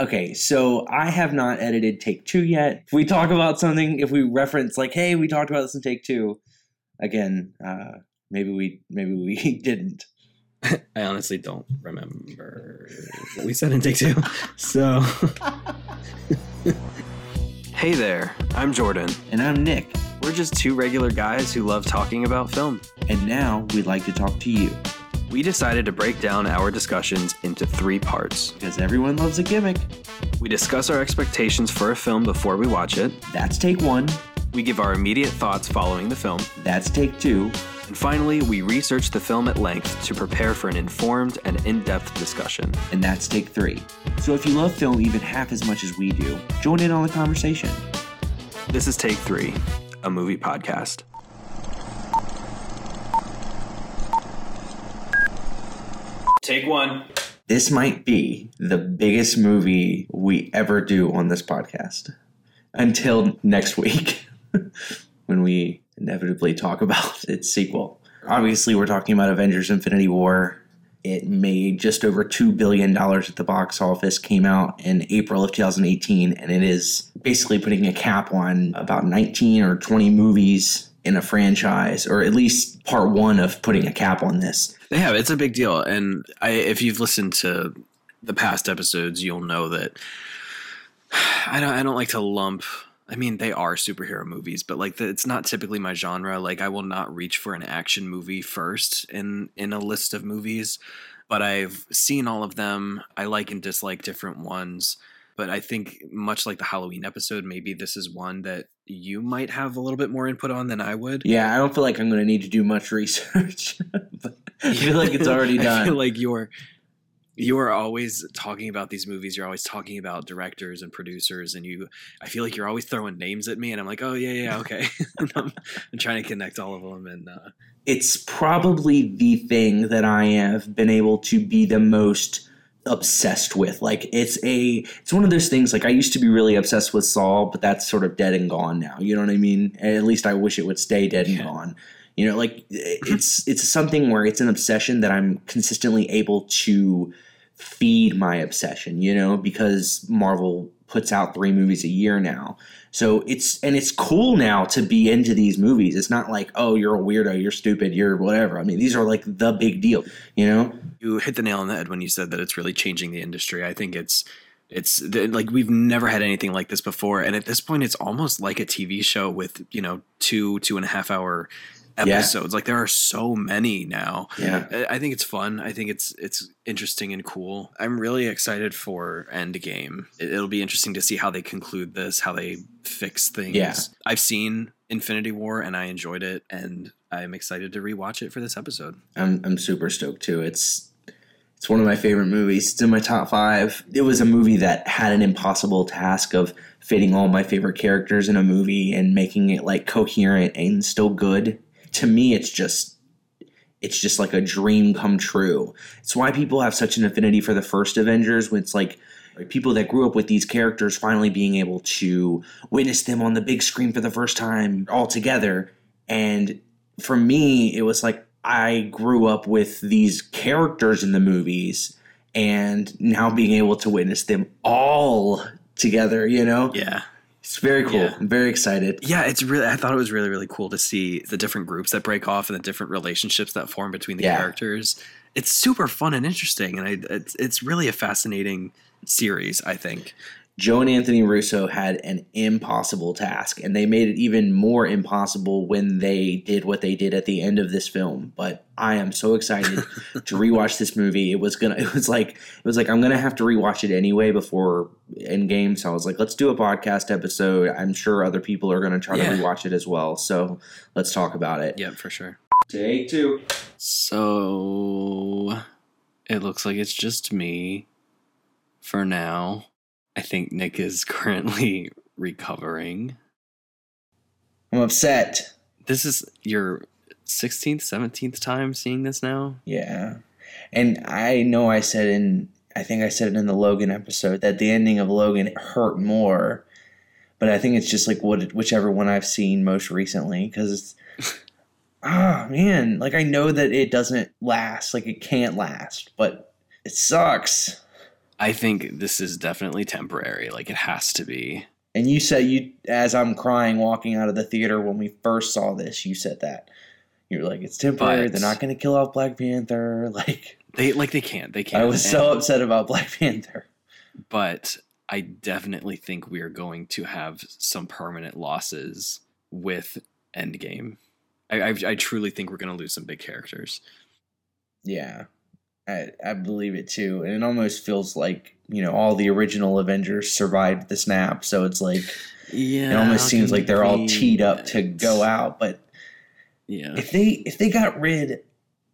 Okay, so I have not edited take two yet. If we talk about something, if we reference like, hey, we talked about this in take two, again, uh, maybe we maybe we didn't. I honestly don't remember what we said in take two. So, hey there, I'm Jordan. And I'm Nick, We're just two regular guys who love talking about film. and now we'd like to talk to you We decided to break down our discussions into three parts. because everyone loves a gimmick. We discuss our expectations for a film before we watch it. That's take one. We give our immediate thoughts following the film. That's take two. And finally, we research the film at length to prepare for an informed and in depth discussion. And that's take three. So if you love film even half as much as we do, join in on the conversation. This is Take Three, a movie podcast. Take one. This might be the biggest movie we ever do on this podcast until next week when we inevitably talk about its sequel. Obviously, we're talking about Avengers Infinity War. It made just over $2 billion at the box office, came out in April of 2018, and it is basically putting a cap on about 19 or 20 movies in a franchise, or at least part one of putting a cap on this. Yeah, it's a big deal. And I, if you've listened to the past episodes, you'll know that I don't. I don't like to lump. I mean, they are superhero movies, but like the, it's not typically my genre. Like I will not reach for an action movie first in in a list of movies. But I've seen all of them. I like and dislike different ones. But I think, much like the Halloween episode, maybe this is one that you might have a little bit more input on than I would. Yeah, I don't feel like I'm going to need to do much research. I feel like it's already I done. feel like you're you are always talking about these movies. You're always talking about directors and producers, and you. I feel like you're always throwing names at me, and I'm like, oh yeah, yeah, okay. I'm, I'm trying to connect all of them, and uh, it's probably the thing that I have been able to be the most obsessed with. Like it's a it's one of those things like I used to be really obsessed with Saw, but that's sort of dead and gone now. You know what I mean? At least I wish it would stay dead and gone. You know, like it's it's something where it's an obsession that I'm consistently able to feed my obsession, you know, because Marvel puts out 3 movies a year now. So it's and it's cool now to be into these movies. It's not like, oh, you're a weirdo, you're stupid, you're whatever. I mean, these are like the big deal, you know? you hit the nail on the head when you said that it's really changing the industry. I think it's it's like we've never had anything like this before, and at this point, it's almost like a TV show with you know two two and a half hour Yeah. episodes. Like there are so many now. Yeah. I think it's fun. I think it's it's interesting and cool. I'm really excited for Endgame. It- It'll be interesting to see how they conclude this, how they fix things. Yeah. I've seen Infinity War and I enjoyed it, and I'm excited to rewatch it for this episode. I'm I'm super stoked too. It's it's one of my favorite movies. It's in my top five. It was a movie that had an impossible task of fitting all my favorite characters in a movie and making it like coherent and still good. To me, it's just it's just like a dream come true. It's why people have such an affinity for the first Avengers when it's like people that grew up with these characters finally being able to witness them on the big screen for the first time all together. And for me, it was like I grew up with these characters in the movies and now being able to witness them all together, you know? Yeah. It's very cool. Yeah. I'm very excited. Yeah, it's really. I thought it was really, really cool to see the different groups that break off and the different relationships that form between the Yeah. characters. It's super fun and interesting, and I, it's it's really a fascinating series. I think. Joe and Anthony Russo had an impossible task, and they made it even more impossible when they did what they did at the end of this film. But I am so excited to rewatch this movie. It was gonna, it was like, it was like I'm gonna have to rewatch it anyway before Endgame. So I was like, let's do a podcast episode. I'm sure other people are gonna try Yeah. to rewatch it as well. So let's talk about it. Yeah, for sure. Take two. So it looks like it's just me for now. I think Nick is currently recovering. I'm upset. This is your 16th, 17th time seeing this now. Yeah. And I know I said in I think I said it in the Logan episode that the ending of Logan hurt more. But I think it's just like what whichever one I've seen most recently cuz ah man, like I know that it doesn't last, like it can't last, but it sucks. I think this is definitely temporary. Like it has to be. And you said you, as I'm crying walking out of the theater when we first saw this, you said that you're like, it's temporary. But- They're not going to kill off Black Panther. Like, They like they can't. They can't. I was so upset about Black Panther. but I definitely think we are going to have some permanent losses with Endgame. I, I, I truly think we're going to lose some big characters. Yeah, I, I believe it too. And it almost feels like, you know, all the original Avengers survived the snap. So it's like, Yeah, it almost seems like they're all teed up to go out. But Yeah, if they if they got rid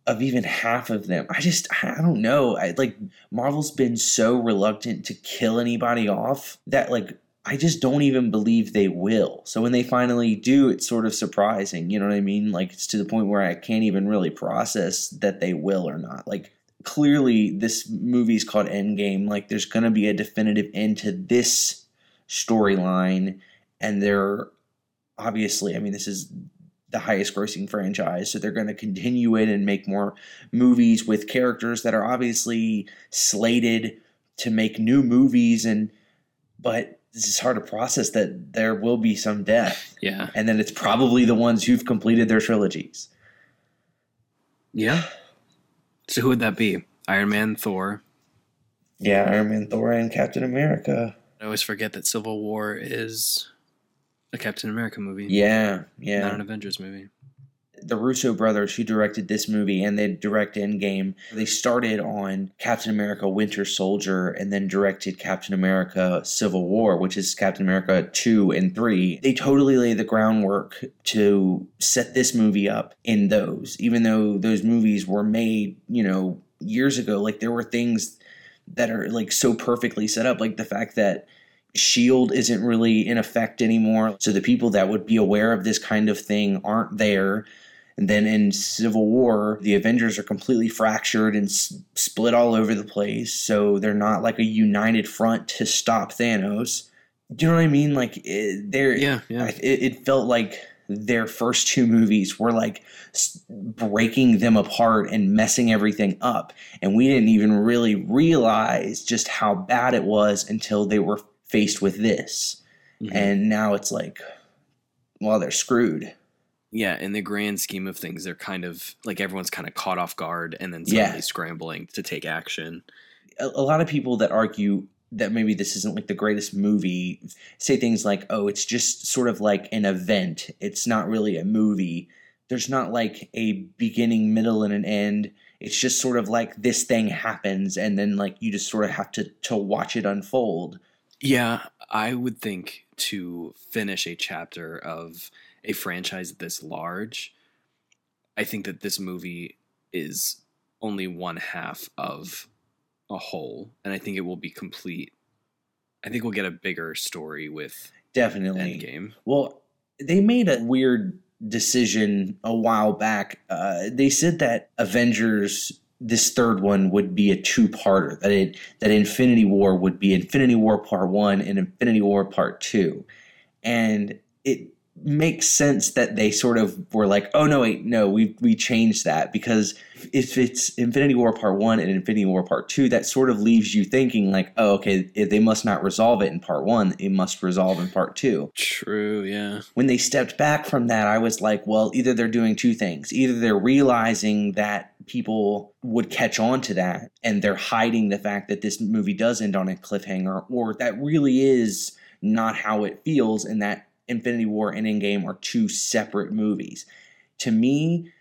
of even half of them i just i don't know i like marvel's been so reluctant to kill anybody off that like i just don't even believe they will so when they finally do it's sort of surprising you know what i mean like it's to the point where i can't even really process that they will or not like clearly this movie's called endgame like there's gonna be a definitive end to this storyline and they're obviously i mean this is the highest grossing franchise. So they're going to continue it and make more movies with characters that are obviously slated to make new movies and but this is hard to process that there will be some death yeah, and then it's probably the ones who've completed their trilogies. yeah. So who would that be? Iron Man, Thor. Yeah, Iron Man, Thor, and Captain America. I always forget that Civil War is a Captain America movie, Yeah, yeah. not an Avengers movie. The Russo brothers who directed this movie and they direct Endgame, they started on Captain America Winter Soldier and then directed Captain America Civil War, which is Captain America 2 and 3. They totally lay the groundwork to set this movie up in those, even though those movies were made, you know, years ago. Like there were things that are like so perfectly set up, like the fact that shield isn't really in effect anymore so the people that would be aware of this kind of thing aren't there and then in Civil War, the Avengers are completely fractured and s- split all over the place. So they're not like a united front to stop Thanos. Do you know what I mean? Like it, they're Yeah, yeah. I- it, it felt like their first two movies were like breaking them apart and messing everything up, and we didn't even really realize just how bad it was until they were faced with this. Mhm. And now it's like, well, they're screwed. Yeah, in the grand scheme of things, they're kind of like everyone's kind of caught off guard and then suddenly Yeah. scrambling to take action. a, a lot of people that argue that maybe this isn't like the greatest movie say things like, oh, it's just sort of like an event. It's not really a movie. There's not like a beginning, middle, and an end. It's just sort of like this thing happens, and then like you just sort of have to to watch it unfold. Yeah, I would think to finish a chapter of a franchise this large, I think that this movie is only one half of a whole, and I think it will be complete. I think we'll get a bigger story with Definitely. Endgame. Well, they made a weird decision a while back. Uh, they said that Avengers, this third one, would be a two-parter. That it that Infinity War would be Infinity War Part One and Infinity War Part Two, and it makes sense that they sort of were like, oh no, wait, no, we we changed that because if it's Infinity War Part One and Infinity War Part Two, that sort of leaves you thinking like, oh, okay, if they must not resolve it in Part One, it must resolve in Part Two True, yeah. when they stepped back from that, I was like, well, either they're doing two things. Either they're realizing that people would catch on to that and they're hiding the fact that this movie does end on a cliffhanger, or that really is not how it feels and that Infinity War and Endgame are two separate movies. To me,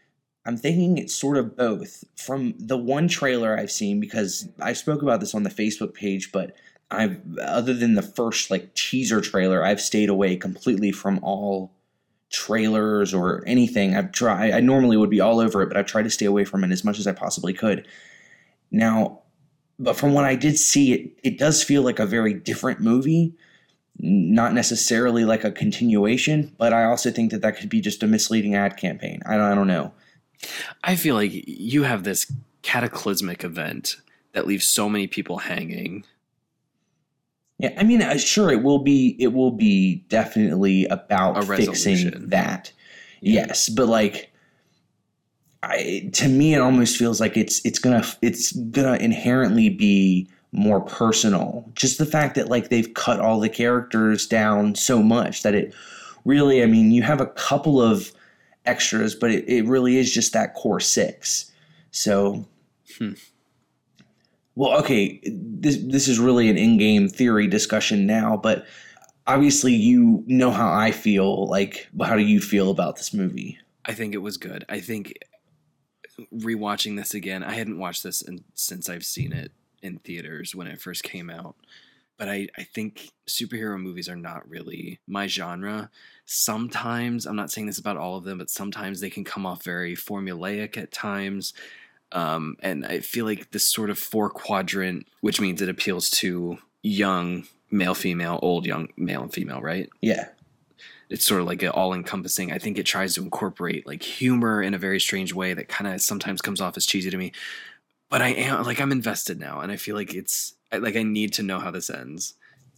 I'm thinking it's sort of both. From the one trailer I've seen, because I spoke about this on the Facebook page, but I've other than the first like teaser trailer, I've stayed away completely from all trailers or anything. I've tried I normally would be all over it, but I've tried to stay away from it as much as I possibly could. Now, but from what I did see, it it does feel like a very different movie. Not necessarily like a continuation, but I also think that that could be just a misleading ad campaign. I don't, I don't know. I feel like you have this cataclysmic event that leaves so many people hanging. Yeah, I mean, uh, sure, it will be. It will be definitely about fixing that. Yes, but like, I to me, it almost feels like it's it's gonna it's gonna inherently be more personal. Just the fact that like they've cut all the characters down so much that it really, I mean, you have a couple of extras, but it, it really is just that core six. So, Hmm. well, okay, this this is really an Endgame theory discussion now, but obviously you know how I feel. Like, how do you feel about this movie? I think it was good. I think rewatching this again, I hadn't watched this in, since I've seen it in theaters when it first came out. But I, I think superhero movies are not really my genre. Sometimes, I'm not saying this about all of them, but sometimes they can come off very formulaic at times. Um, and I feel like this sort of four quadrant, which means it appeals to young male, female, old, young male, and female, right? Yeah, it's sort of like an all encompassing. I think it tries to incorporate like humor in a very strange way that kind of sometimes comes off as cheesy to me. But I am like I'm invested now, and I feel like it's like I need to know how this ends.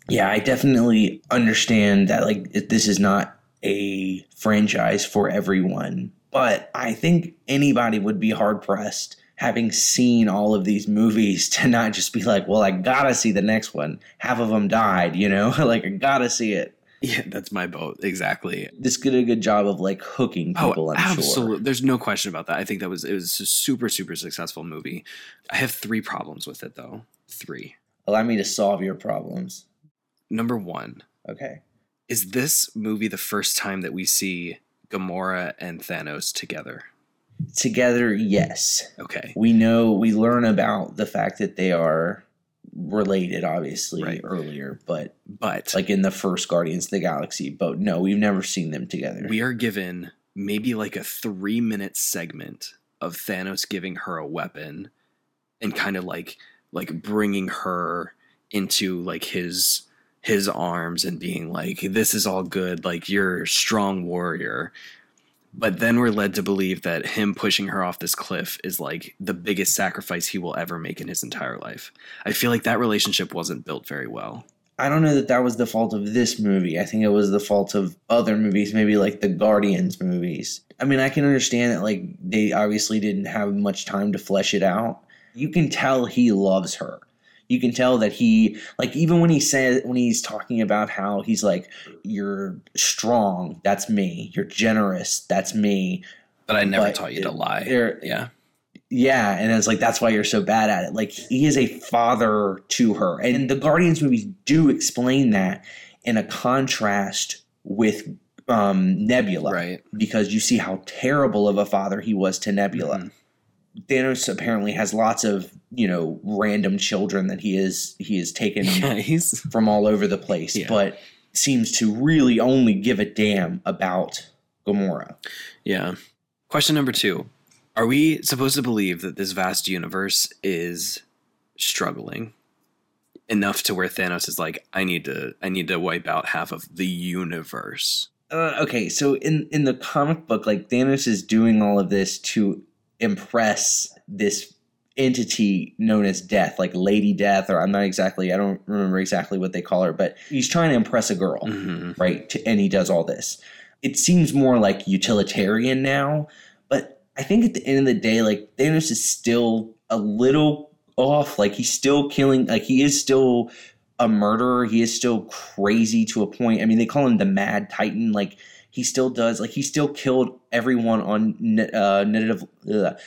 yeah, I definitely understand that. Like, this is not a franchise for everyone, but I think anybody would be hard pressed having seen all of these movies to not just be like, well, I gotta see the next one. Half of them died, you know, like I gotta see it. Yeah, that's my boat exactly. This did a good job of like hooking oh, people. oh, I'm absolutely. sure. There's no question about that. I think that was it was a super super successful movie. I have three problems with it though. Three. Allow me to solve your problems. Number one, Okay. is this movie the first time that we see Gamora and Thanos together? Together, yes. Okay. We know we learn about the fact that they are related, obviously, Right. earlier, but But like in the first Guardians of the Galaxy. But no, we've never seen them together. we are given maybe like a three minute segment of Thanos giving her a weapon and kind of like like bringing her into like his his arms and being like this is all good like you're a strong warrior but then we're led to believe that him pushing her off this cliff is like the biggest sacrifice he will ever make in his entire life i feel like that relationship wasn't built very well I don't know that that was the fault of this movie. I think it was the fault of other movies, maybe like the Guardians movies. I mean, I can understand that like they obviously didn't have much time to flesh it out. You can tell he loves her. You can tell that he like even when he said when he's talking about how he's like you're strong, that's me. You're generous, that's me. but i never But taught you to lie yeah Yeah, and it's like that's why you're so bad at it. Like he is a father to her, and the Guardians movies do explain that in a contrast with um, Nebula, right because you see how terrible of a father he was to Nebula. Mhm. Thanos apparently has lots of you know random children that he is he has taken yeah from all over the place, Yeah. but seems to really only give a damn about Gamora. Yeah. Question number two Are we supposed to believe that this vast universe is struggling enough to where Thanos is like, I need to I need to wipe out half of the universe? uh, okay, so in in the comic book, like Thanos is doing all of this to impress this entity known as Death, like Lady Death, or I'm not exactly, I don't remember exactly what they call her, but he's trying to impress a girl, hmm right? And he does all this. It seems more like utilitarian now, but I think at the end of the day, like Thanos is still a little off. Like he's still killing, like he is still a murderer. He is still crazy to a point. I mean, they call him the Mad Titan. Like he still does. Like he still killed everyone on uh, ugh,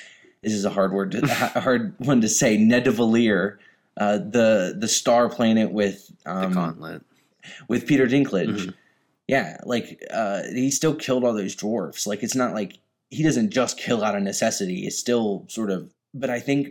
This is a hard word, to, a hard one to say. Nidavellir, uh, the the star planet with The um, gauntlet. with Peter Dinklage. Mhm. Yeah, like uh, he still killed all those dwarfs. Like it's not like he doesn't just kill out of necessity. It's still sort of. But I think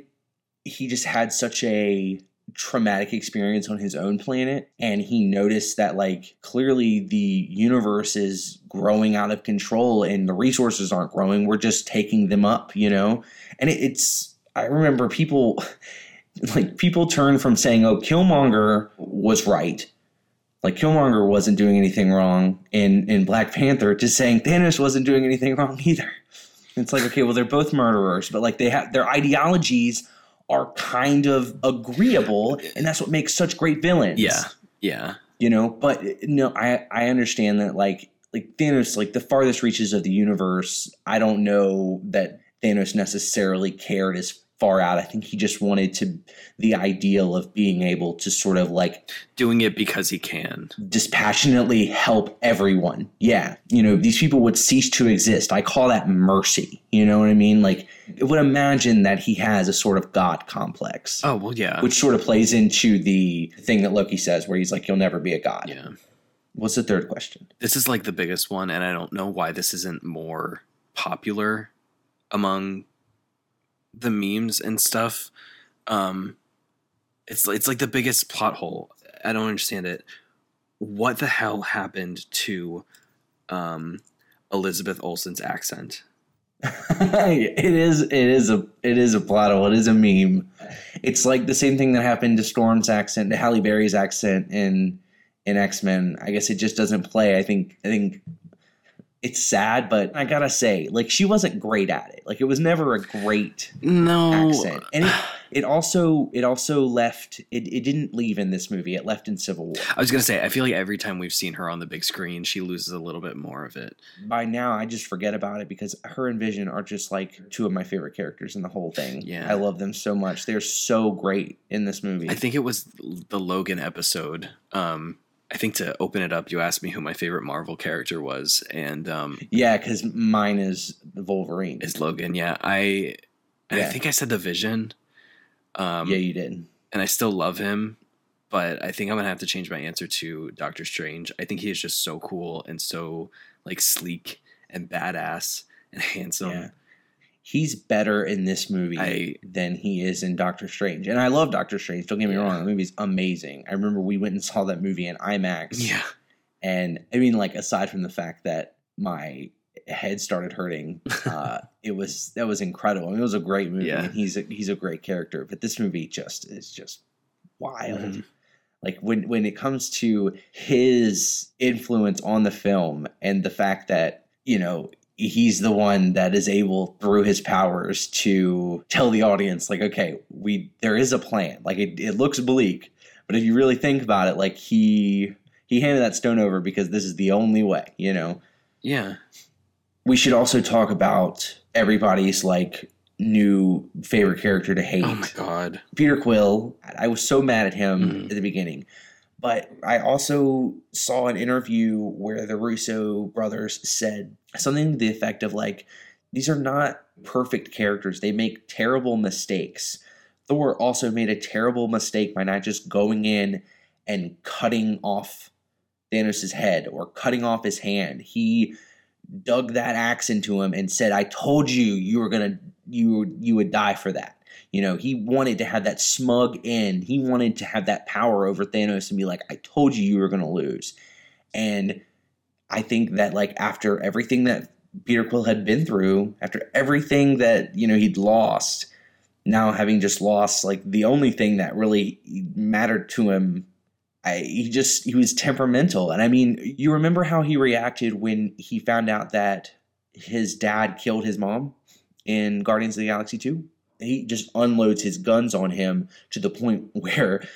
he just had such a traumatic experience on his own planet and he noticed that like clearly the universe is growing out of control and the resources aren't growing we're just taking them up you know and it, it's i remember people like people turn from saying oh killmonger was right like Killmonger wasn't doing anything wrong in in Black Panther to saying Thanos wasn't doing anything wrong either. It's like okay, well they're both murderers, but like they have their ideologies are kind of agreeable, and that's what makes such great villains. Yeah. Yeah. you know. But no, I I understand that like like Thanos, like the farthest reaches of the universe. I don't know that Thanos necessarily cared as far out. I think he just wanted to the ideal of being able to sort of like Doing it because he can. dispassionately help everyone. Yeah. You know, these people would cease to exist. I call that mercy. You know what I mean? Like, it would imagine that he has a sort of God complex, Oh well, yeah, which sort of plays into the thing that Loki says, where he's like, you'll never be a God. yeah. What's the third question? This is like the biggest one, and I don't know why this isn't more popular among the memes and stuff. Um, it's it's like the biggest plot hole. I don't understand it. What the hell happened to um, Elizabeth Olsen's accent? it is it is a it is a plot hole. It is a meme. It's like the same thing that happened to Storm's accent, to Halle Berry's accent in in X Men. I guess it just doesn't play. I think I think it's sad, but I gotta say, like she wasn't great at it. Like it was never a great No, accent, and it, it also it also left. It, it didn't leave in this movie. It left in Civil War. I was gonna say I feel like every time we've seen her on the big screen, she loses a little bit more of it. By now, I just forget about it because her and Vision are just like two of my favorite characters in the whole thing. Yeah. I love them so much. They're so great in this movie. I think it was the Logan episode. Um, I think to open it up, you asked me who my favorite Marvel character was, and um, Yeah, because mine is the Wolverine. is Logan. Yeah, I, and I think I said the Vision. Um, yeah, you did. and I still love him, but I think I'm gonna have to change my answer to Doctor Strange. I think he is just so cool and so like sleek and badass and handsome. Yeah. He's better in this movie I- than he is in Doctor Strange. And I love Doctor Strange. Don't get me Yeah. wrong. The movie's amazing. I remember we went and saw that movie in IMAX. Yeah, And I mean, like, aside from the fact that my head started hurting, uh, it was that was incredible. I mean, it was a great movie, Yeah. and he's a, he's a great character. But this movie just is just wild. Mhm. Like when when it comes to his influence on the film and the fact that you know he's the one that is able through his powers to tell the audience like okay we there is a plan like it, it looks bleak but if you really think about it like he he handed that stone over because this is the only way you know yeah. we should also talk about everybody's like new favorite character to hate Oh my god. Peter Quill. I was so mad at him Mhm. at the beginning. But I also saw an interview where the Russo brothers said something to the effect of like, these are not perfect characters. They make terrible mistakes. Thor also made a terrible mistake by not just going in and cutting off Thanos' head or cutting off his hand. He dug that axe into him and said, "I told you you were gonna you you would die for that." You know, he wanted to have that smug end. He wanted to have that power over Thanos and be like, "I told you you were gonna lose." And I think that like after everything that Peter Quill had been through, after everything that you know he'd lost, now having just lost like the only thing that really mattered to him I, he just he was temperamental. And i mean you remember how he reacted when he found out that his dad killed his mom in guardians of the galaxy 2 he just unloads his guns on him to the point where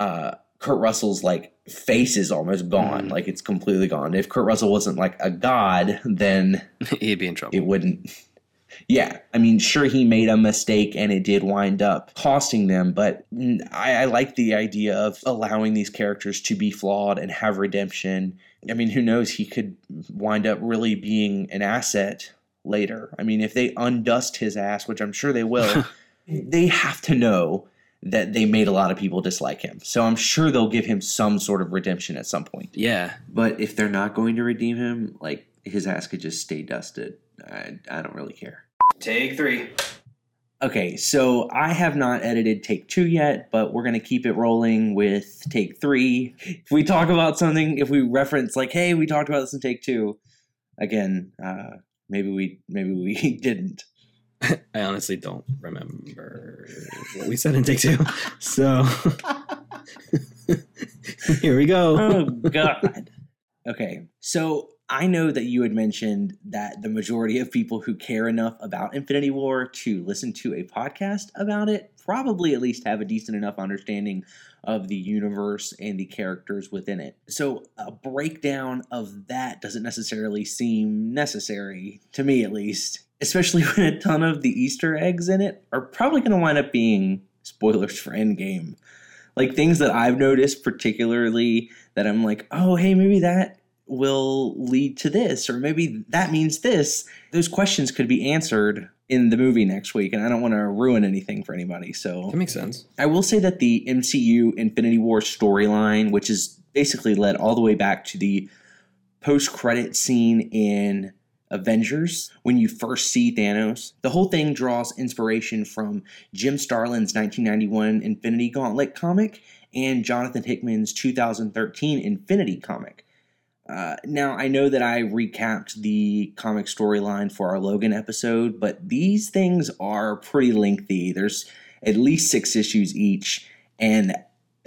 uh kurt russell's like face is almost gone. Mhm. like it's completely gone. If kurt russell wasn't like a god then He'd be in trouble. it wouldn't yeah i mean sure he made a mistake and it did wind up costing them but mm, I, I like the idea of allowing these characters to be flawed and have redemption. I mean who knows? He could wind up really being an asset later. I mean if they undust his ass which i'm sure they will they have to know that they made a lot of people dislike him so i'm sure they'll give him some sort of redemption at some point yeah. but if they're not going to redeem him, like his ass could just stay dusted. I, I don't really care. Take three. Okay, so I have not edited take two yet, but we're gonna keep it rolling with take three. If we talk about something, if we reference like, hey, we talked about this in take two, again, uh, maybe we maybe we didn't. I honestly don't remember what we said in take two. So here we go. oh god okay so i know that you had mentioned that the majority of people who care enough about infinity war to listen to a podcast about it probably at least have a decent enough understanding of the universe and the characters within it so a breakdown of that doesn't necessarily seem necessary to me at least especially when a ton of the Easter eggs in it are probably going to wind up being spoilers for Endgame. Like things that I've noticed, particularly that I'm like, oh, hey, maybe that will lead to this, or maybe that means this. Those questions could be answered in the movie next week, and I don't want to ruin anything for anybody. So That makes sense. I will say that the MCU Infinity War storyline, which is basically led all the way back to the post credit scene in Avengers, when you first see Thanos, the whole thing draws inspiration from Jim Starlin's 1991 Infinity Gauntlet comic and Jonathan Hickman's 2013 Infinity comic. Uh, now, I know that I recapped the comic storyline for our Logan episode, but these things are pretty lengthy. There's at least six issues each, and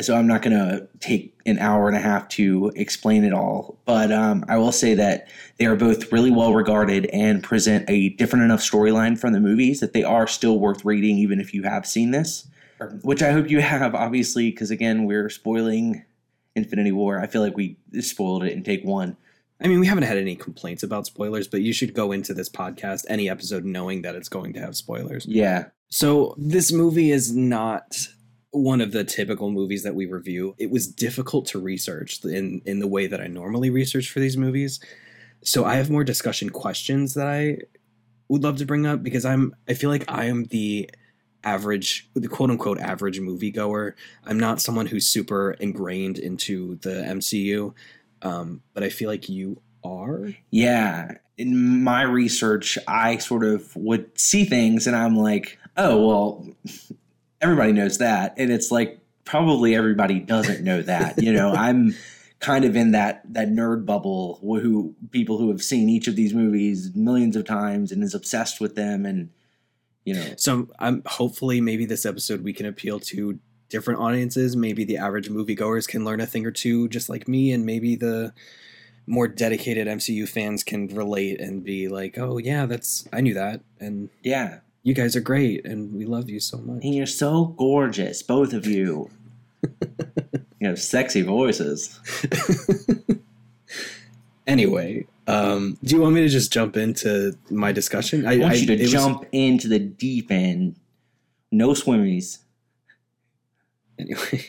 so I'm not going to take an hour and a half to explain it all. But um, I will say that they are both really well regarded and present a different enough storyline from the movies that they are still worth reading, even if you have seen this. Which I hope you have, obviously, because again, we're spoiling Infinity War. I feel like we spoiled it in take one. I mean, we haven't had any complaints about spoilers, but you should go into this podcast, any episode, knowing that it's going to have spoilers. Yeah. So, this movie is not one of the typical movies that we review. It was difficult to research in, in the way that I normally research for these movies. So, I have more discussion questions that I would love to bring up because I'm, I feel like I am the average the quote unquote average moviegoer. I'm not someone who's super ingrained into the MCU, um, but I feel like you are. Yeah. In my research, I sort of would see things and I'm like, oh, well, everybody knows that. And it's like, probably everybody doesn't know that. You know, I'm kind of in that that nerd bubble who people who have seen each of these movies millions of times and is obsessed with them and you know So I'm hopefully maybe this episode we can appeal to different audiences. Maybe the average moviegoers can learn a thing or two, just like me, and maybe the more dedicated MCU fans can relate and be like, "Oh yeah, that's I knew that," and yeah you guys are great, and we love you so much. and you're so gorgeous both of you you have sexy voices Anyway, um, do you want me to just jump into my discussion? i want you to it was- jump into the deep end no swimmies anyway,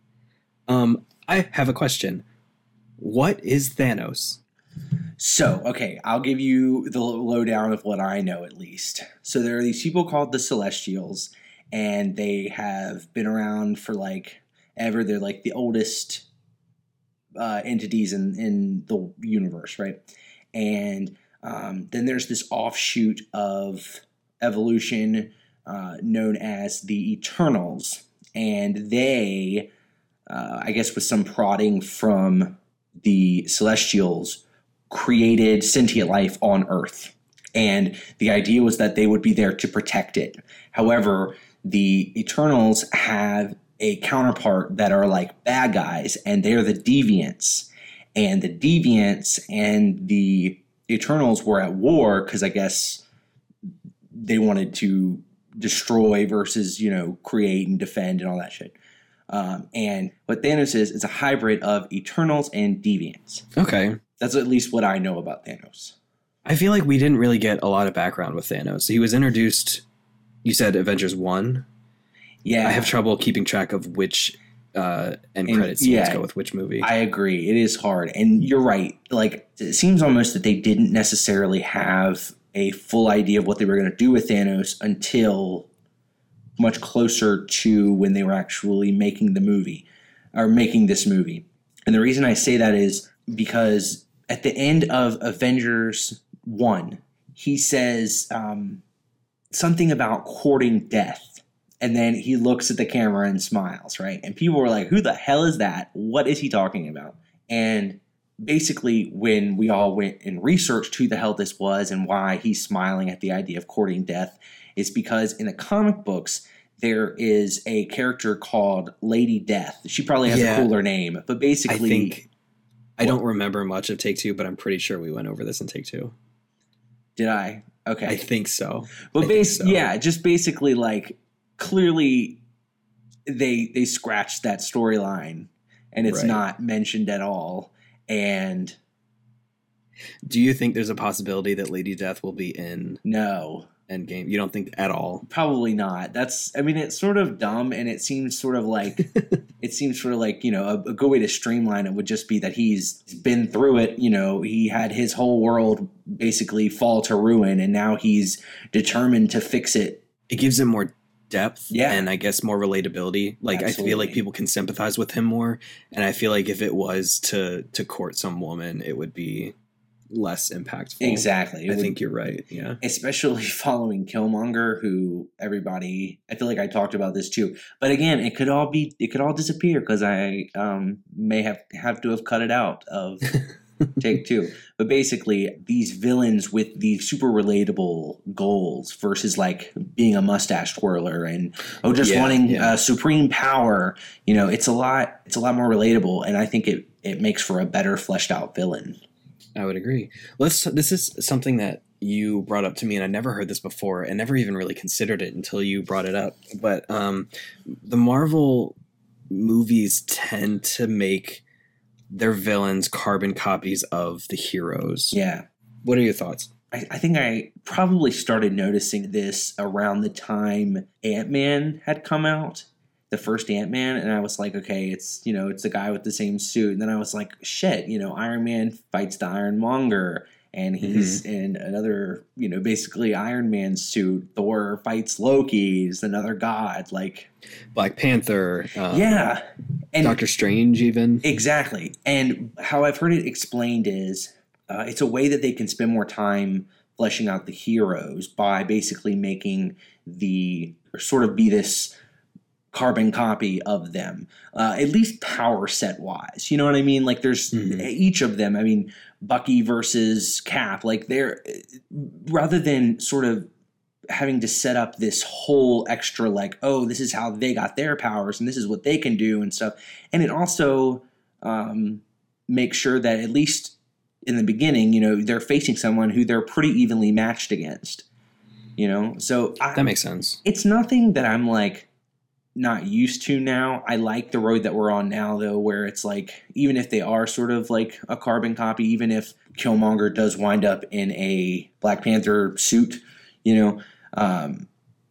um, I have a question. What is Thanos? So, okay, I'll give you the lowdown of what I know at least. So, there are these people called the Celestials, and they have been around for like ever. They're like the oldest uh, entities in, in the universe, right? And um, then there's this offshoot of evolution uh, known as the Eternals, and they, uh, I guess, with some prodding from the Celestials, created sentient life on Earth. And the idea was that they would be there to protect it. However, the Eternals have a counterpart that are like bad guys, and they're the Deviants. And the Deviants and the Eternals were at war because I guess they wanted to destroy versus, you know, create and defend and all that shit. Um, and what Thanos is, is a hybrid of Eternals and Deviants. Okay. That's at least what I know about Thanos. I feel like we didn't really get a lot of background with Thanos. He was introduced, you said Avengers 1. Yeah, I have trouble keeping track of which uh, end And- credit scenes yeah, go with which movie. I agree. It is hard. And you're right. Like, it seems almost that they didn't necessarily have a full idea of what they were going to do with Thanos until much closer to when they were actually making the movie or making this movie. And the reason I say that is because at the end of Avengers 1, he says um, something about courting death. And then he looks at the camera and smiles, right? And people were like, who the hell is that? What is he talking about? And basically, when we all went and researched who the hell this was and why he's smiling at the idea of courting death, is because in the comic books, there is a character called Lady Death. She probably has Yeah. a cooler name, but basically, I don't remember much of Take Two, but I'm pretty sure we went over this in Take Two. did I? Okay. I think so. But base, so. yeah, just basically like clearly they they scratched that storyline and it's Right. not mentioned at all. And Do you think there's a possibility that Lady Death will be in No, Endgame? You don't think at all? probably not. That's I mean, it's sort of dumb, and it seems sort of like it seems sort of like you know a, a good way to streamline it would just be that he's been through it. You know, he had his whole world basically fall to ruin, and now he's determined to fix it. It gives him more depth Yeah. and I guess more relatability. Like I feel like people can sympathize with him more. And I feel like if it was to to court some woman, it would be less impactful. Exactly. It I would- think you're right. Yeah. especially following Killmonger, who everybody I feel like I talked about this too. But again, it could all be it could all disappear because I um, may have have to have cut it out of take two. But basically, these villains with these super relatable goals versus like being a mustache twirler and oh, just Yeah, wanting yeah. uh, supreme power. You know, it's a lot. It's a lot more relatable, and I think it it makes for a better fleshed out villain. I would agree. Let's. This is something that you brought up to me, and I never heard this before, and never even really considered it until you brought it up. But um, the Marvel movies tend to make their villains carbon copies of the heroes. Yeah. What are your thoughts? I, I think I probably started noticing this around the time Ant Man had come out, the first Ant Man, and I was like, okay, it's you know, it's the guy with the same suit. And then I was like, shit, you know, Iron Man fights the Iron Monger, and he's in another, you know, basically Iron Man suit. Thor fights Loki, he's another god. Like, Black Panther. Uh, yeah, and Doctor Strange, even. Exactly. And how I've heard it explained is uh, it's a way that they can spend more time fleshing out the heroes by basically making the or sort of be this carbon copy of them, uh, at least power set wise. You know what I mean? Like there's Mhm. each of them. I mean, Bucky versus Cap. Like they're rather than sort of having to set up this whole extra like oh this is how they got their powers and this is what they can do and stuff and it also um, makes sure that at least in the beginning you know they're facing someone who they're pretty evenly matched against you know so I, That makes sense. it's nothing that i'm like not used to now i like the road that we're on now though where it's like even if they are sort of like a carbon copy even if killmonger does wind up in a black panther suit you know um,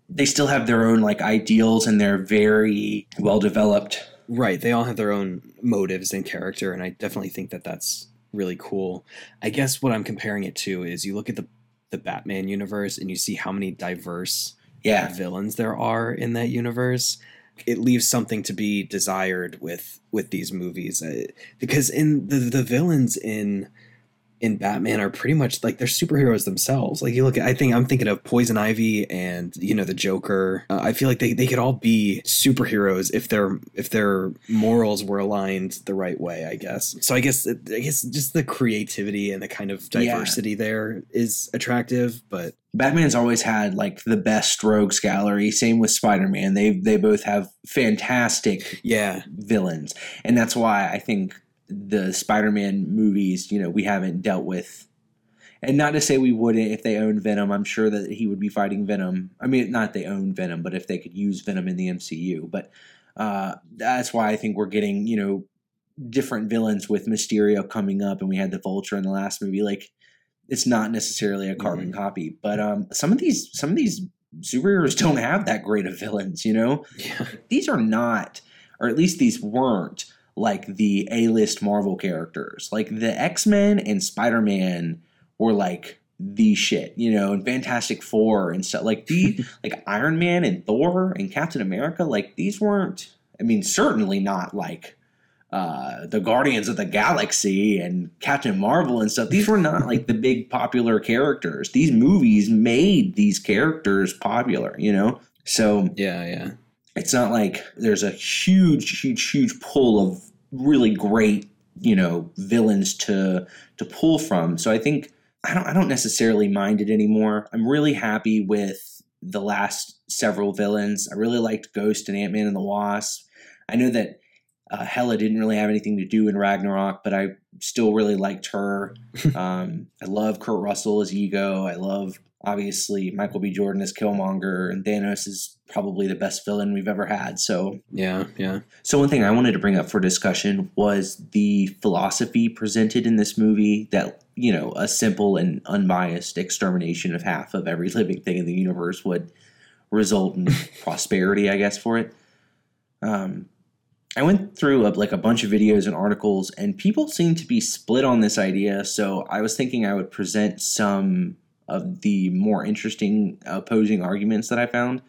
they still have their own like ideals and they're very well developed Right. They all have their own motives and character, and I definitely think that that's really cool. I guess what I'm comparing it to is you look at the the Batman universe and you see how many diverse yeah villains there are in that universe. It leaves something to be desired with with these movies. Uh, because in the the villains in in Batman are pretty much like they're superheroes themselves. Like you look at, I think I'm thinking of Poison Ivy and you know the Joker. Uh, I feel like they, they could all be superheroes if their if their morals were aligned the right way. I guess. So I guess I guess just the creativity and the kind of Yeah. diversity there is attractive. But Batman's always had like the best rogues gallery. Same with Spider Man. They they both have fantastic yeah, villains, and that's why I think the Spider Man movies. You know, we haven't dealt with, and not to say we wouldn't if they owned Venom. I'm sure that he would be fighting Venom. I mean, not they own Venom, but if they could use Venom in the MCU. But uh, that's why I think we're getting you know different villains with Mysterio coming up, and we had the Vulture in the last movie. Like, it's not necessarily a carbon copy, but um, some of these some of these superheroes don't have that great of villains. You know, yeah. these are not, or at least these weren't like the A list Marvel characters. Like the X Men and Spider Man were like the shit, you know, and Fantastic Four and stuff. Like the like Iron Man and Thor and Captain America. Like these weren't. I mean, certainly not like. Uh, the Guardians of the Galaxy and Captain Marvel and stuff. These were not like the big popular characters. These movies made these characters popular, you know? So Yeah, yeah. It's not like there's a huge huge huge pool of really great you know villains to to pull from. So i think i don't i don't necessarily mind it anymore. I'm really happy with the last several villains. I really liked ghost and ant-man and the wasp. I know that uh, Hela didn't really have anything to do in ragnarok but i still really liked her um, i love kurt russell as ego i love obviously michael b jordan as killmonger and thanos is probably the best villain we've ever had so Yeah, yeah. so one thing I wanted to bring up for discussion was the philosophy presented in this movie that you know, a simple and unbiased extermination of half of every living thing in the universe would result in prosperity, I guess, for it. Um, I went through a, like a bunch of videos and articles, and people seem to be split on this idea. So I was thinking I would present some of the more interesting opposing arguments that I found.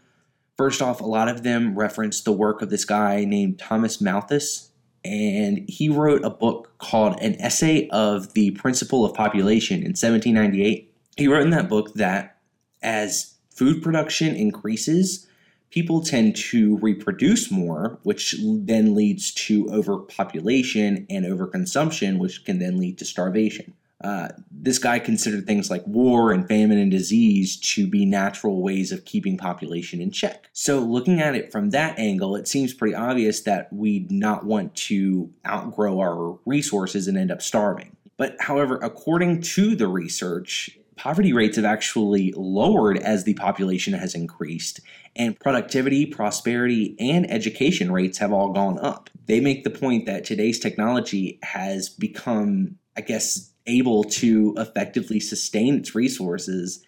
First off, a lot of them reference the work of this guy named Thomas Malthus, and he wrote a book called An Essay of the Principle of Population in 1798. He wrote in that book that as food production increases, people tend to reproduce more, which then leads to overpopulation and overconsumption, which can then lead to starvation. Uh, this guy considered things like war and famine and disease to be natural ways of keeping population in check. So, looking at it from that angle, it seems pretty obvious that we'd not want to outgrow our resources and end up starving. But, however, according to the research, poverty rates have actually lowered as the population has increased, and productivity, prosperity, and education rates have all gone up. They make the point that today's technology has become, I guess, able to effectively sustain its resources.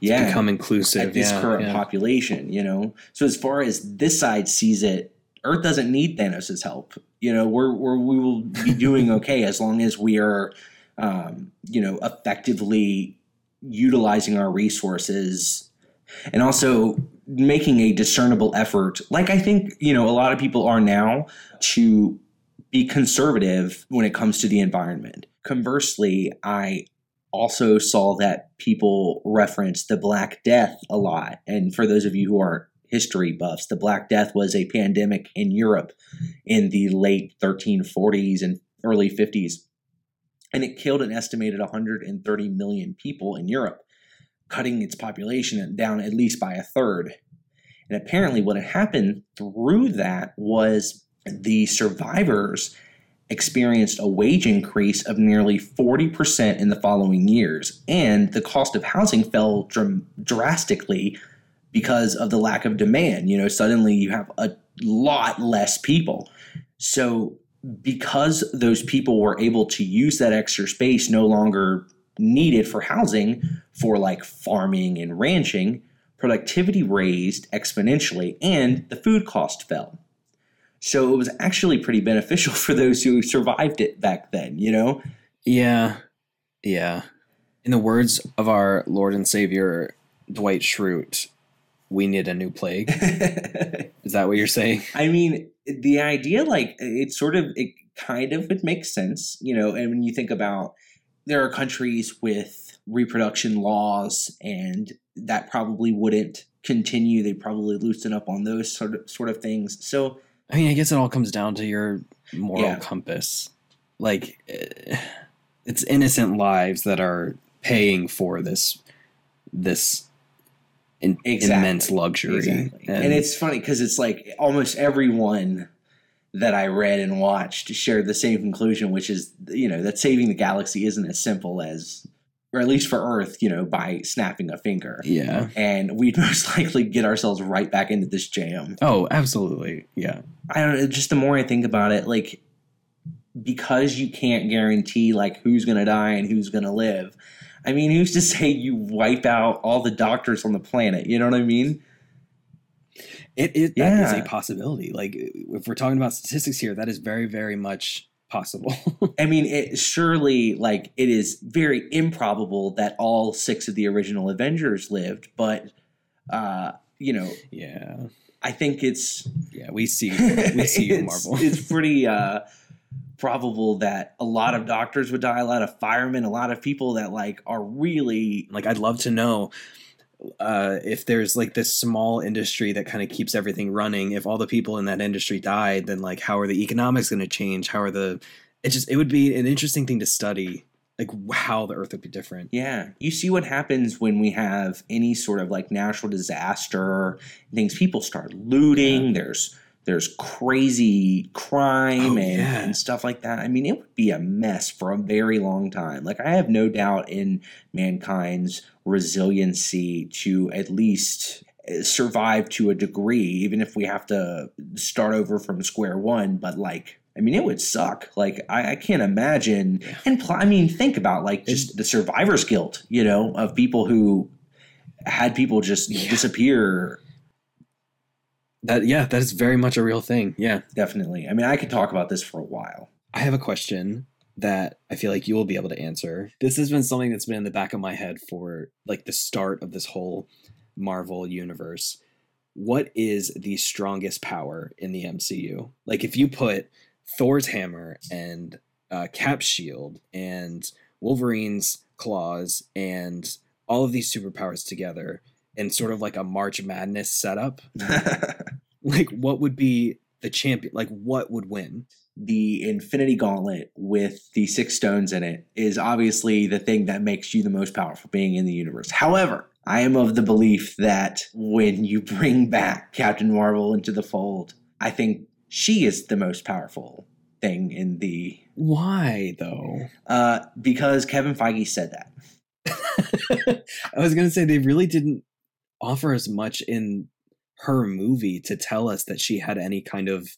Yeah, become inclusive at this yeah, current yeah. population, you know. So as far as this side sees it, Earth doesn't need Thanos' help. You know, we're, we're we will be doing okay as long as we are, um, you know, effectively utilizing our resources, and also making a discernible effort, like I think you know a lot of people are now, to be conservative when it comes to the environment. Conversely, I also saw that people reference the Black Death a lot. And for those of you who aren't history buffs, the Black Death was a pandemic in Europe in the late 1340s and early 50s. And it killed an estimated 130 million people in Europe, cutting its population down at least by a third. And apparently, what had happened through that was the survivors experienced a wage increase of nearly 40% in the following years, and the cost of housing fell dr- drastically because of the lack of demand. You know, suddenly you have a lot less people. So, because those people were able to use that extra space no longer needed for housing for like farming and ranching, productivity raised exponentially and the food cost fell. So it was actually pretty beneficial for those who survived it back then, you know? Yeah. Yeah. In the words of our Lord and Savior, Dwight Schrute, we need a new plague. Is that what you're saying? I mean, the idea, like, it sort of, it kind of it makes sense, you know, and when you think about there are countries with reproduction laws and that probably wouldn't continue. They probably loosen up on those sort of sort of things. So I mean, I guess it all comes down to your moral Yeah. compass. Like, eh, it's innocent lives that are paying for this this in, Exactly. immense luxury. Exactly. And, it's funny because it's like almost everyone that I read and watched shared the same conclusion, which is, you know, that saving the galaxy isn't as simple as, or at least for Earth, you know, by snapping a finger. yeah. And we'd most likely get ourselves right back into this jam. Oh, absolutely. Yeah. I don't know, just the more I think about it, like, because you can't guarantee, like, who's going to die and who's going to live. I mean, who's to say you wipe out all the doctors on the planet? You know what I mean? It, it that is Yeah. a possibility. Like if we're talking about statistics here, that is very, very much possible. I mean, it surely like it is very improbable that all six of the original Avengers lived, but uh, you know, yeah. I think it's Yeah. We see we see it's, Marvel. it's pretty uh, probable that a lot of doctors would die, a lot of firemen, a lot of people that like are really like I'd love to know uh, if there's like this small industry that kind of keeps everything running. If all the people in that industry died, then like how are the economics going to change? How are the it just it would be an interesting thing to study, like how the Earth would be different. Yeah, you see what happens when we have any sort of like natural disaster things. People start looting. There's there's crazy crime Oh, and, yeah. and stuff like that. I mean, it would be a mess for a very long time. Like I have no doubt in mankind's resiliency to at least uh, survive to a degree, even if we have to start over from square one. But like I mean, it would suck. Like, I, I can't imagine. And pl- I mean, think about like just the survivor's guilt, you know, of people who had people just Yeah. disappear. That yeah, that is very much a real thing. Yeah. Definitely. I mean, I could talk about this for a while. I have a question that I feel like you will be able to answer. This has been something that's been in the back of my head for like the start of this whole Marvel universe. What is the strongest power in the MCU? Like if you put Thor's hammer and uh, Cap's shield and Wolverine's claws and all of these superpowers together in sort of like a March Madness setup, like what would be the champion? Like what would win? the Infinity Gauntlet with the six stones in it is obviously the thing that makes you the most powerful being in the universe. However, I am of the belief that when you bring back Captain Marvel into the fold, I think she is the most powerful thing in the Why though? uh because Kevin Feige said that. I was gonna say they really didn't offer as much in her movie to tell us that she had any kind of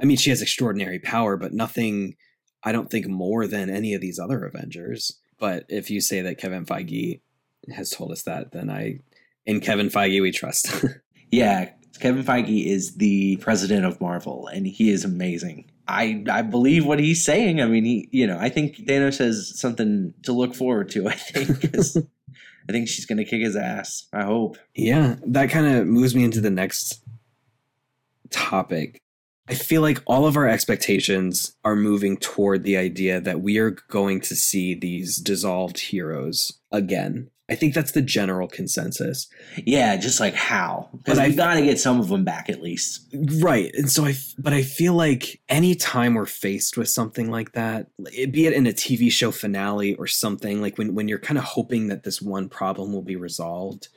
I mean she has extraordinary power, but nothing I don't think more than any of these other Avengers. But if you say that Kevin Feige has told us that, then I in Kevin Feige we trust. Yeah, Kevin Feige is the president of Marvel and he is amazing. I I believe what he's saying. I mean, he you know, I think Thanos has something to look forward to, I think I think she's going to kick his ass. I hope. Yeah, that kind of moves me into the next topic. I feel like all of our expectations are moving toward the idea that we are going to see these dissolved heroes again. I think that's the general consensus. Yeah, just like how? Because we got to get some of them back at least. Right. And so I, but I feel like anytime we're faced with something like that, be it in a TV show finale or something, like when, when you're kind of hoping that this one problem will be resolved,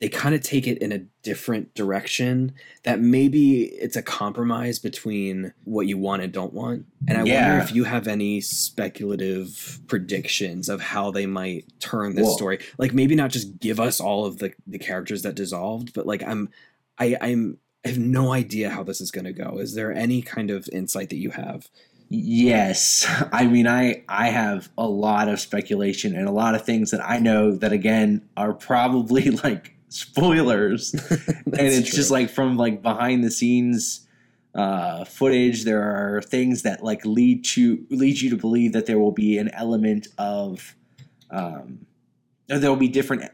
they kind of take it in a different direction that maybe it's a compromise between what you want and don't want. And I Yeah. wonder if you have any speculative predictions of how they might turn this Well- story. Like maybe not just give us all of the, the characters that dissolved, but like I'm I, I'm I have no idea how this is gonna go. Is there any kind of insight that you have? Yes, I mean, I I have a lot of speculation and a lot of things that I know that again are probably like spoilers, and it's just like from like behind the scenes uh, footage. There are things that like lead to lead you to believe that there will be an element of. Um, there will be different.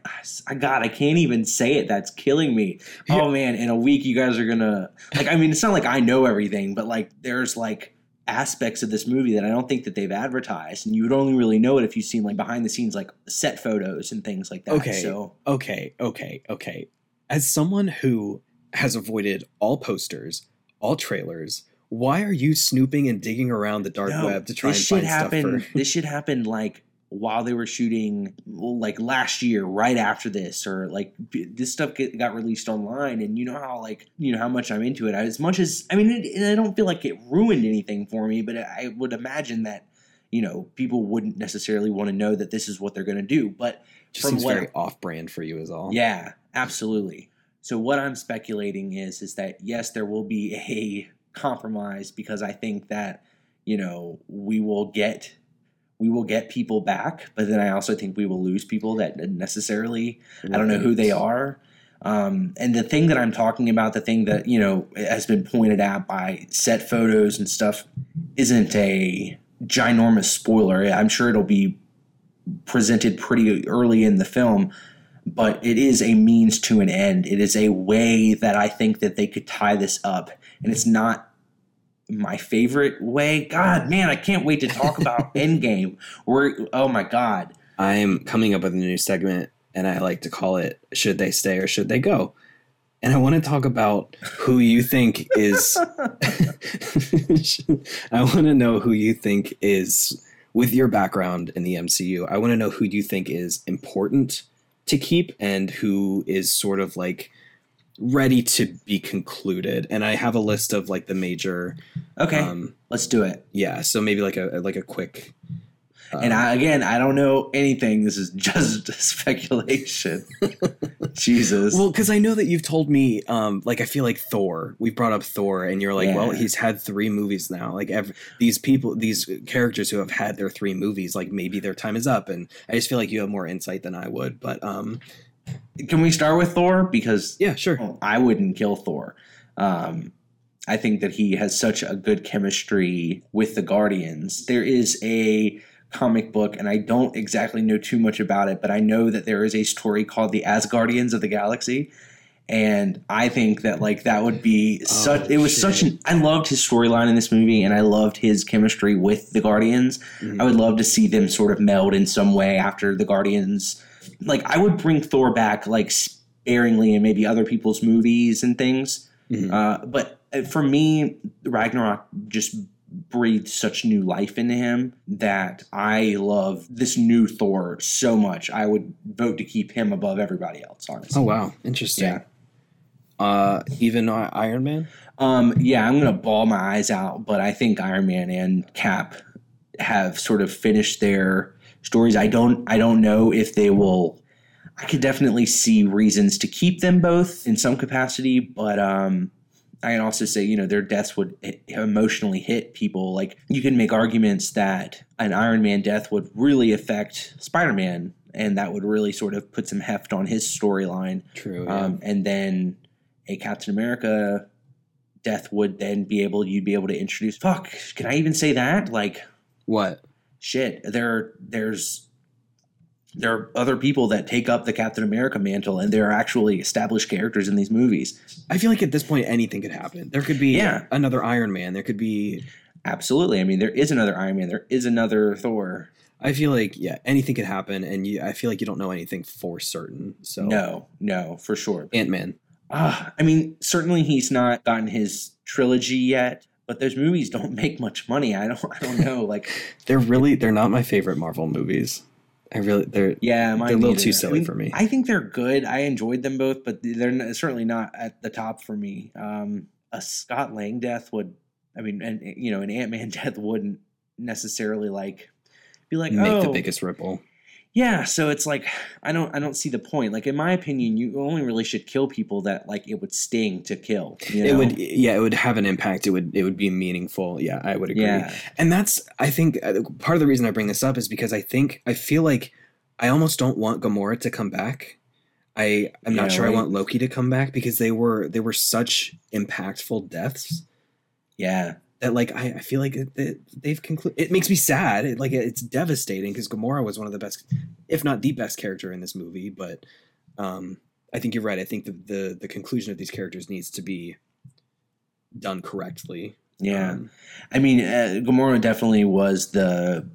I God, I can't even say it. That's killing me. Oh man, in a week you guys are gonna like. I mean, it's not like I know everything, but like there's like aspects of this movie that I don't think that they've advertised, and you would only really know it if you've seen like behind the scenes like set photos and things like that. Okay. So okay, okay, okay. As someone who has avoided all posters, all trailers, why are you snooping and digging around the dark no, web to try and this should find happen. stuff for? this should happen like while they were shooting, like last year, right after this, or like this stuff get, got released online. And you know how like you know how much I'm into it. As much as I mean, it, I don't feel like it ruined anything for me, but I would imagine that you know people wouldn't necessarily want to know that this is what they're going to do. But Just from seems what- very off-brand for you, is all. Yeah, absolutely. So what I'm speculating is is that yes, there will be a compromise because I think that you know we will get we will get people back, but then I also think we will lose people that necessarily I don't know who they are. Um, and the thing that I'm talking about, the thing that you know has been pointed out by set photos and stuff, isn't a ginormous spoiler. I'm sure it'll be presented pretty early in the film, but it is a means to an end. It is a way that I think that they could tie this up, and it's not my favorite way. God, man, I can't wait to talk about Endgame. We're oh my god. I'm coming up with a new segment, and I like to call it "Should They Stay or Should They Go?" And I want to talk about who you think is. I want to know who you think is, with your background in the MCU. I want to know who you think is important to keep and who is sort of like ready to be concluded. And I have a list of like the major. Okay, Um, let's do it. yeah, so maybe like a like a quick and Uh, I, again, I don't know anything. This is just speculation. Jesus. Well, because I know that you've told me, um, like I feel like Thor. We brought up Thor, and you're like, well, he's had three movies now. Like ev- these people, these characters who have had their three movies, like maybe their time is up. And I just feel like you have more insight than I would. But um, Can we start with Thor? Because yeah, sure. well, I wouldn't kill Thor. Um, I think that he has such a good chemistry with the Guardians. There is a comic book, and I don't exactly know too much about it, but I know that there is a story called the Asgardians of the Galaxy. And I think that like that would be such. It was such an. I loved his storyline in this movie, and I loved his chemistry with the Guardians. Mhm. I would love to see them sort of meld in some way after the Guardians. Like I would bring Thor back like sparingly in maybe other people's movies and things. Mhm. Uh, but uh, for me, Ragnarok just breathed such new life into him that I love this new Thor so much. I would vote to keep him above everybody else. Honestly. Oh wow, interesting. Yeah. Uh, even uh, Iron Man. Um, yeah, I'm gonna ball my eyes out, but I think Iron Man and Cap have sort of finished their stories. I don't I don't know if they will I could definitely see reasons to keep them both in some capacity, but um I can also say, you know, their deaths would emotionally hit people. Like you can make arguments that an Iron Man death would really affect Spider-Man and that would really sort of put some heft on his storyline. True. Yeah. Um, and then a Captain America death would then be able you'd be able to introduce fuck can i even say that like what? Shit there there's there are other people that take up the captain america mantle and there are actually established characters in these movies I feel like at this point anything could happen. There could be Yeah. another Iron Man. There could be. absolutely i mean there is another iron man there is another thor I feel like yeah, anything could happen, and you, I feel like you don't know anything for certain. So no no for sure Ant Man. Ah, I mean, certainly he's not gotten his trilogy yet, but those movies don't make much money. I don't, I don't know. Like, They're really they're not my favorite Marvel movies. I really they're yeah, They're a little too silly I mean, for me. I think they're good. I enjoyed them both, but they're certainly not at the top for me. Um, a Scott Lang death would, I mean, and you know, an Ant Man death wouldn't necessarily like be like, make oh, the biggest ripple. Yeah. So it's like I don't, I don't see the point. Like in my opinion, you only really should kill people that like it would sting to kill. You It would yeah, it would have an impact. It would it would be meaningful. Yeah, I would agree. yeah. And that's I think uh, part of the reason I bring this up is because I think I feel like I almost don't want Gamora to come back. I I'm not Yeah, sure right. I want Loki to come back because they were they were such impactful deaths Yeah. That like I, I feel like it, it- they've concluded. It makes me sad. It, like it's devastating because Gamora was one of the best, if not the best character in this movie. But um, I think you're right. I think the, the the conclusion of these characters needs to be done correctly. Yeah. Um, I mean, uh, Gamora definitely was the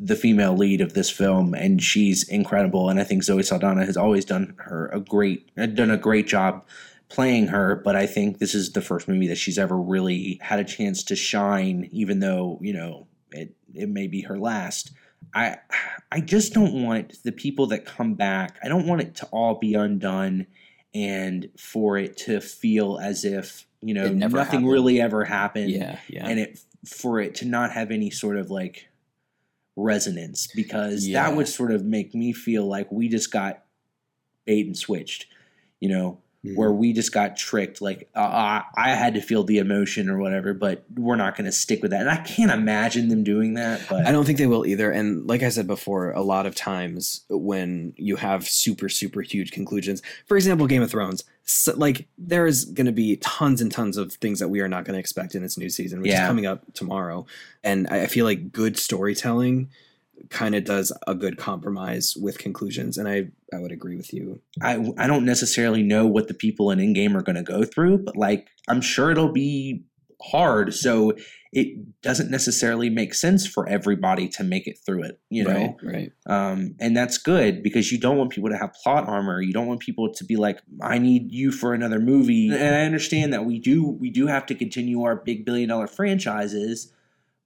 the female lead of this film, and she's incredible. And I think Zoe Saldana has always done her a great done a great job playing her. But I think this is the first movie that she's ever really had a chance to shine, even though you know it it may be her last. I I just don't want the people that come back. I don't want it to all be undone, and for it to feel as if you know nothing happened. really ever happened yeah, yeah. and it for it to not have any sort of like resonance because Yeah. that would sort of make me feel like we just got bait and switched you know Mhm. where we just got tricked like uh, I I had to feel the emotion or whatever but we're not going to stick with that and I can't imagine them doing that but I don't think they will either. And like I said before, a lot of times when you have super, super huge conclusions, for example, Game of Thrones, so, like there is going to be tons and tons of things that we are not going to expect in this new season, which is coming up tomorrow. And I I feel like good storytelling kind of does a good compromise with conclusions. And I, I would agree with you. I I don't necessarily know what the people in Endgame are going to go through, but like I'm sure it'll be hard. So it doesn't necessarily make sense for everybody to make it through it, you know. right, right. Um, and that's good because you don't want people to have plot armor. You don't want people to be like, "I need you for another movie." And I understand that we do we do have to continue our big billion dollar franchises,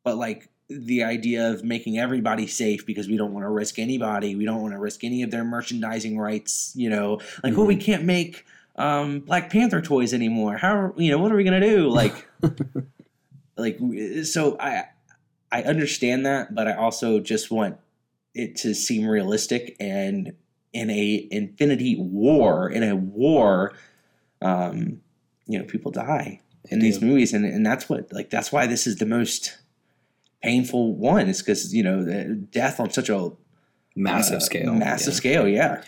but like the idea of making everybody safe because we don't want to risk anybody. We don't want to risk any of their merchandising rights. You know, like oh, we can't make um, Black Panther toys anymore. How you know what are we gonna do? Like, like so I. I understand that, but I also just want it to seem realistic and in a infinity war, in a war, um, you know, people die in these movies, and and that's what like that's why this is the most painful one is because you know the death on such a massive uh, scale. massive yeah. scale, yeah.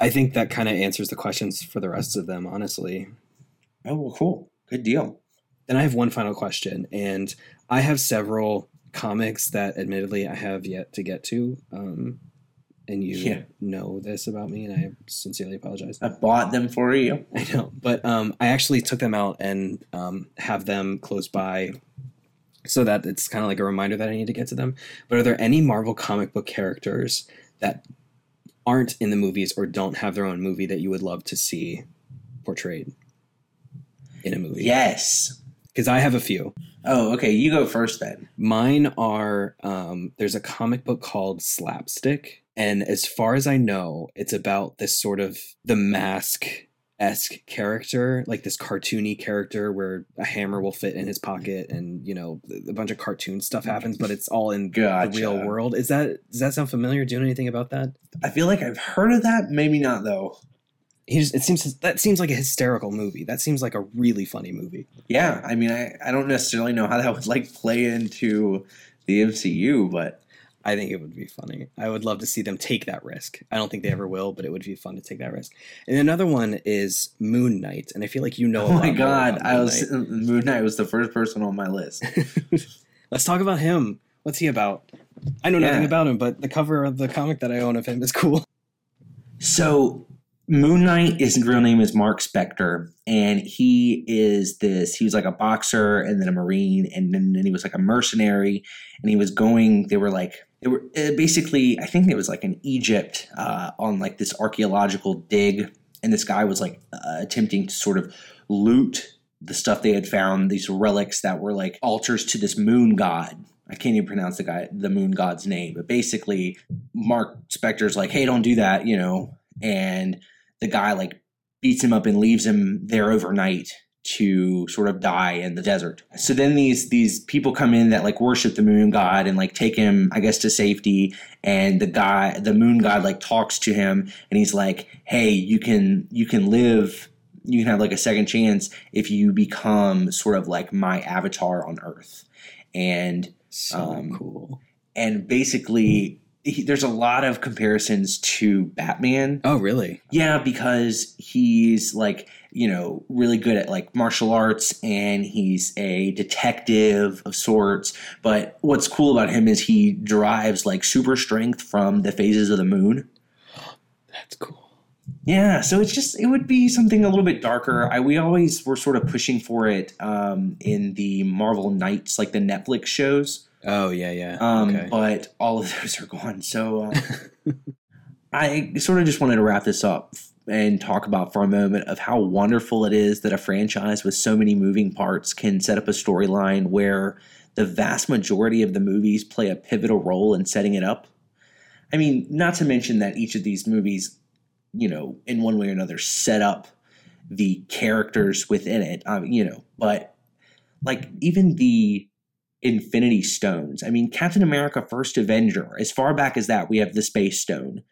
I think that kind of answers the questions for the rest of them, honestly. Oh well, cool, good deal. Then I have one final question, and I have several comics that, admittedly, I have yet to get to. Um, and you Yeah. know this about me, and I sincerely apologize. I bought them for you. I know, but um, I actually took them out and um, have them close by, so that it's kind of like a reminder that I need to get to them. But are there any Marvel comic book characters that aren't in the movies or don't have their own movie that you would love to see portrayed in a movie? Yes. because I have a few. Oh, okay. You go first then. Mine are um, there's a comic book called Slapstick, and as far as I know, it's about this sort of the mask esque character, like this cartoony character where a hammer will fit in his pocket, and you know a bunch of cartoon stuff happens, but it's all in Gotcha. the real world. Is that does that sound familiar? Do you know anything about that? I feel like I've heard of that. Maybe not though. He just, it seems that seems like a hysterical movie. That seems like a really funny movie. Yeah. I mean, I, I don't necessarily know how that would like play into the MCU, but I think it would be funny. I would love to see them take that risk. I don't think they ever will, but it would be fun to take that risk. And another one is Moon Knight, and I feel like you know. oh my god, I was uh, Moon Knight was the first person on my list. Let's talk about him. What's he about? I know nothing about him, but the cover of the comic that I own of him is cool. So Moon Knight, his real name is Mark Spector, and he is this. He was like a boxer, and then a marine, and then, then he was like a mercenary, and he was going. They were like they were uh, basically. I think it was like in Egypt uh, on like this archaeological dig, and this guy was like uh, attempting to sort of loot the stuff they had found. These relics that were like altars to this moon god. I can't even pronounce the guy, the moon god's name, but basically, Mark Spector's like, "Hey, don't do that," you know, and the guy like beats him up and leaves him there overnight to sort of die in the desert. So then these these people come in that like worship the moon god and like take him I guess to safety and the guy the moon god like talks to him and he's like, "Hey, you can you can live you can have like a second chance if you become sort of like my avatar on earth." And So Um, cool. and basically he, there's a lot of comparisons to Batman Oh, really? yeah, because he's like, you know, really good at like martial arts and he's a detective of sorts. But what's cool about him is he derives like super strength from the phases of the moon. That's cool. Yeah, so it's just it would be something a little bit darker. I we always were sort of pushing for it um, in the Marvel Knights, like the Netflix shows. Oh yeah, yeah. Um, okay. But all of those are gone. So uh, I sort of just wanted to wrap this up and talk about for a moment of how wonderful it is that a franchise with so many moving parts can set up a storyline where the vast majority of the movies play a pivotal role in setting it up. I mean, not to mention that each of these movies, you know, in one way or another, set up the characters within it. Um, you know, but like even the Infinity Stones. I mean, Captain America: First Avenger. As far back as that, we have the Space Stone,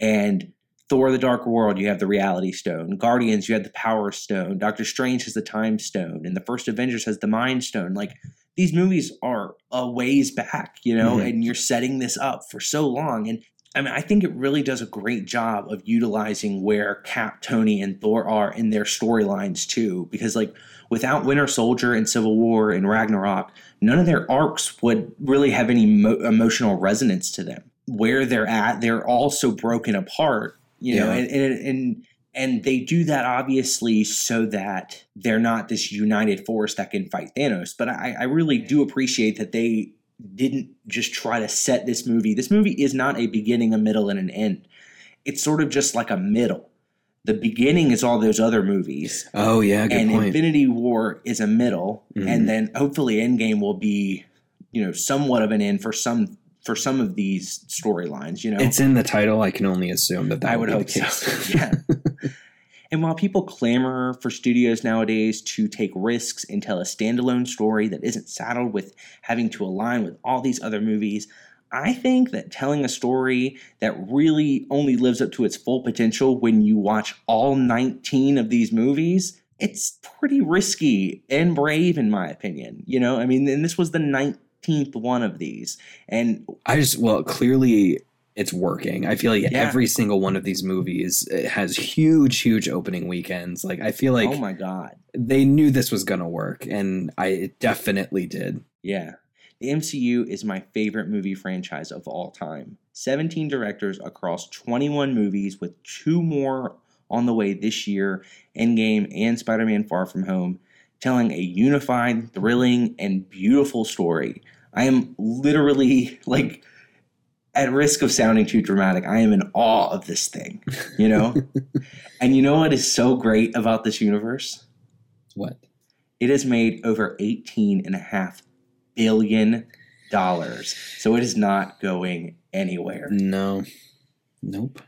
and Thor: The Dark World. You have the Reality Stone. Guardians. You have the Power Stone. Doctor Strange has the Time Stone, and the First Avengers has the Mind Stone. Like these movies are a ways back, you know, Mhm. and you're setting this up for so long. And I mean, I think it really does a great job of utilizing where Cap, Tony, and Thor are in their storylines too, because like without Winter Soldier and Civil War and Ragnarok, none of their arcs would really have any mo- emotional resonance to them. Where they're at, they're all so broken apart, you know, Yeah. and, and and and they do that obviously so that they're not this united force that can fight Thanos. But I, I really do appreciate that they didn't just try to set this movie. This movie is not a beginning, a middle, and an end. It's sort of just like a middle. The beginning is all those other movies oh yeah, good and point. Infinity War is a middle, Mhm. and then hopefully Endgame will be, you know, somewhat of an end for some for some of these storylines. You know, it's in the title. I can only assume that that I would hope so. yeah. And while people clamor for studios nowadays to take risks and tell a standalone story that isn't saddled with having to align with all these other movies, I think that telling a story that really only lives up to its full potential when you watch all 19 of these movies, it's pretty risky and brave, in my opinion. You know, I mean, and this was the 19th one of these. And I just, well, clearly it's working. I feel like Yeah. every single one of these movies has huge, huge opening weekends. Like, I feel like oh my God. they knew this was going to work, and I it definitely did. Yeah. The MCU is my favorite movie franchise of all time. 17 directors across 21 movies, with two more on the way this year Endgame and Spider Man Far From Home, telling a unified, thrilling, and beautiful story. I am literally like at risk of sounding too dramatic, I am in awe of this thing, you know? and you know what is so great about this universe? What? It has made over 18 and a half billion dollars. So it is not going anywhere. No. Nope.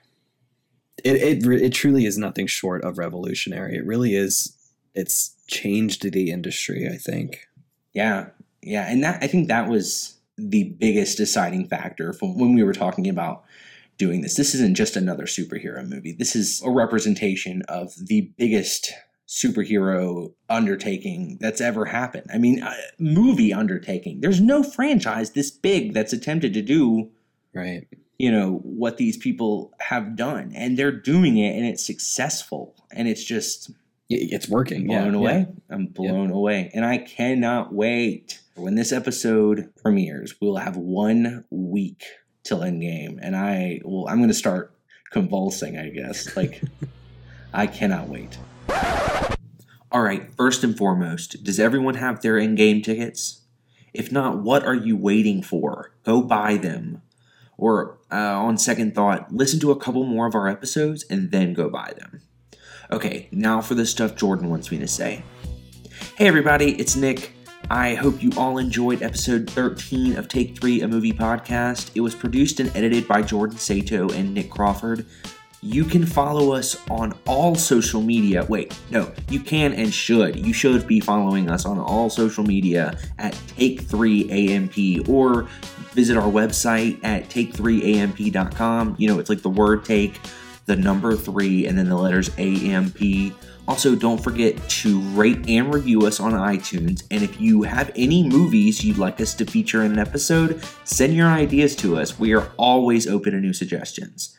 It it it truly is nothing short of revolutionary. It really is. It's changed the industry. I think. Yeah. Yeah, and that I think that was the biggest deciding factor from when we were talking about doing this. This isn't just another superhero movie. This is a representation of the biggest superhero undertaking that's ever happened. I mean, uh, movie undertaking. There's no franchise this big that's attempted to do Right. you know what these people have done and they're doing it and it's successful and it's just It's working. blown yeah, away i'm blown away and i cannot wait when this episode premieres we'll have one week till endgame and i will i'm going to start convulsing i guess like i cannot wait all right first and foremost does everyone have their endgame tickets if not what are you waiting for go buy them or uh, on second thought, listen to a couple more of our episodes and then go buy them. Okay, now for the stuff Jordan wants me to say. Hey everybody, it's Nick. I hope you all enjoyed episode 13 of Take 3, a movie podcast. It was produced and edited by Jordan Sato and Nick Crawford. You can follow us on all social media. Wait, no, you can and should. You should be following us on all social media at Take3AMP or visit our website at take3amp.com. You know, it's like the word take, the number three, and then the letters AMP. Also, don't forget to rate and review us on iTunes. And if you have any movies you'd like us to feature in an episode, send your ideas to us. We are always open to new suggestions.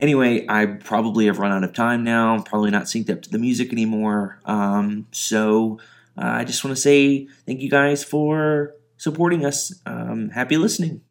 Anyway, I probably have run out of time now. I'm probably not synced up to the music anymore. Um, so uh, I just want to say thank you guys for supporting us. Um, happy listening.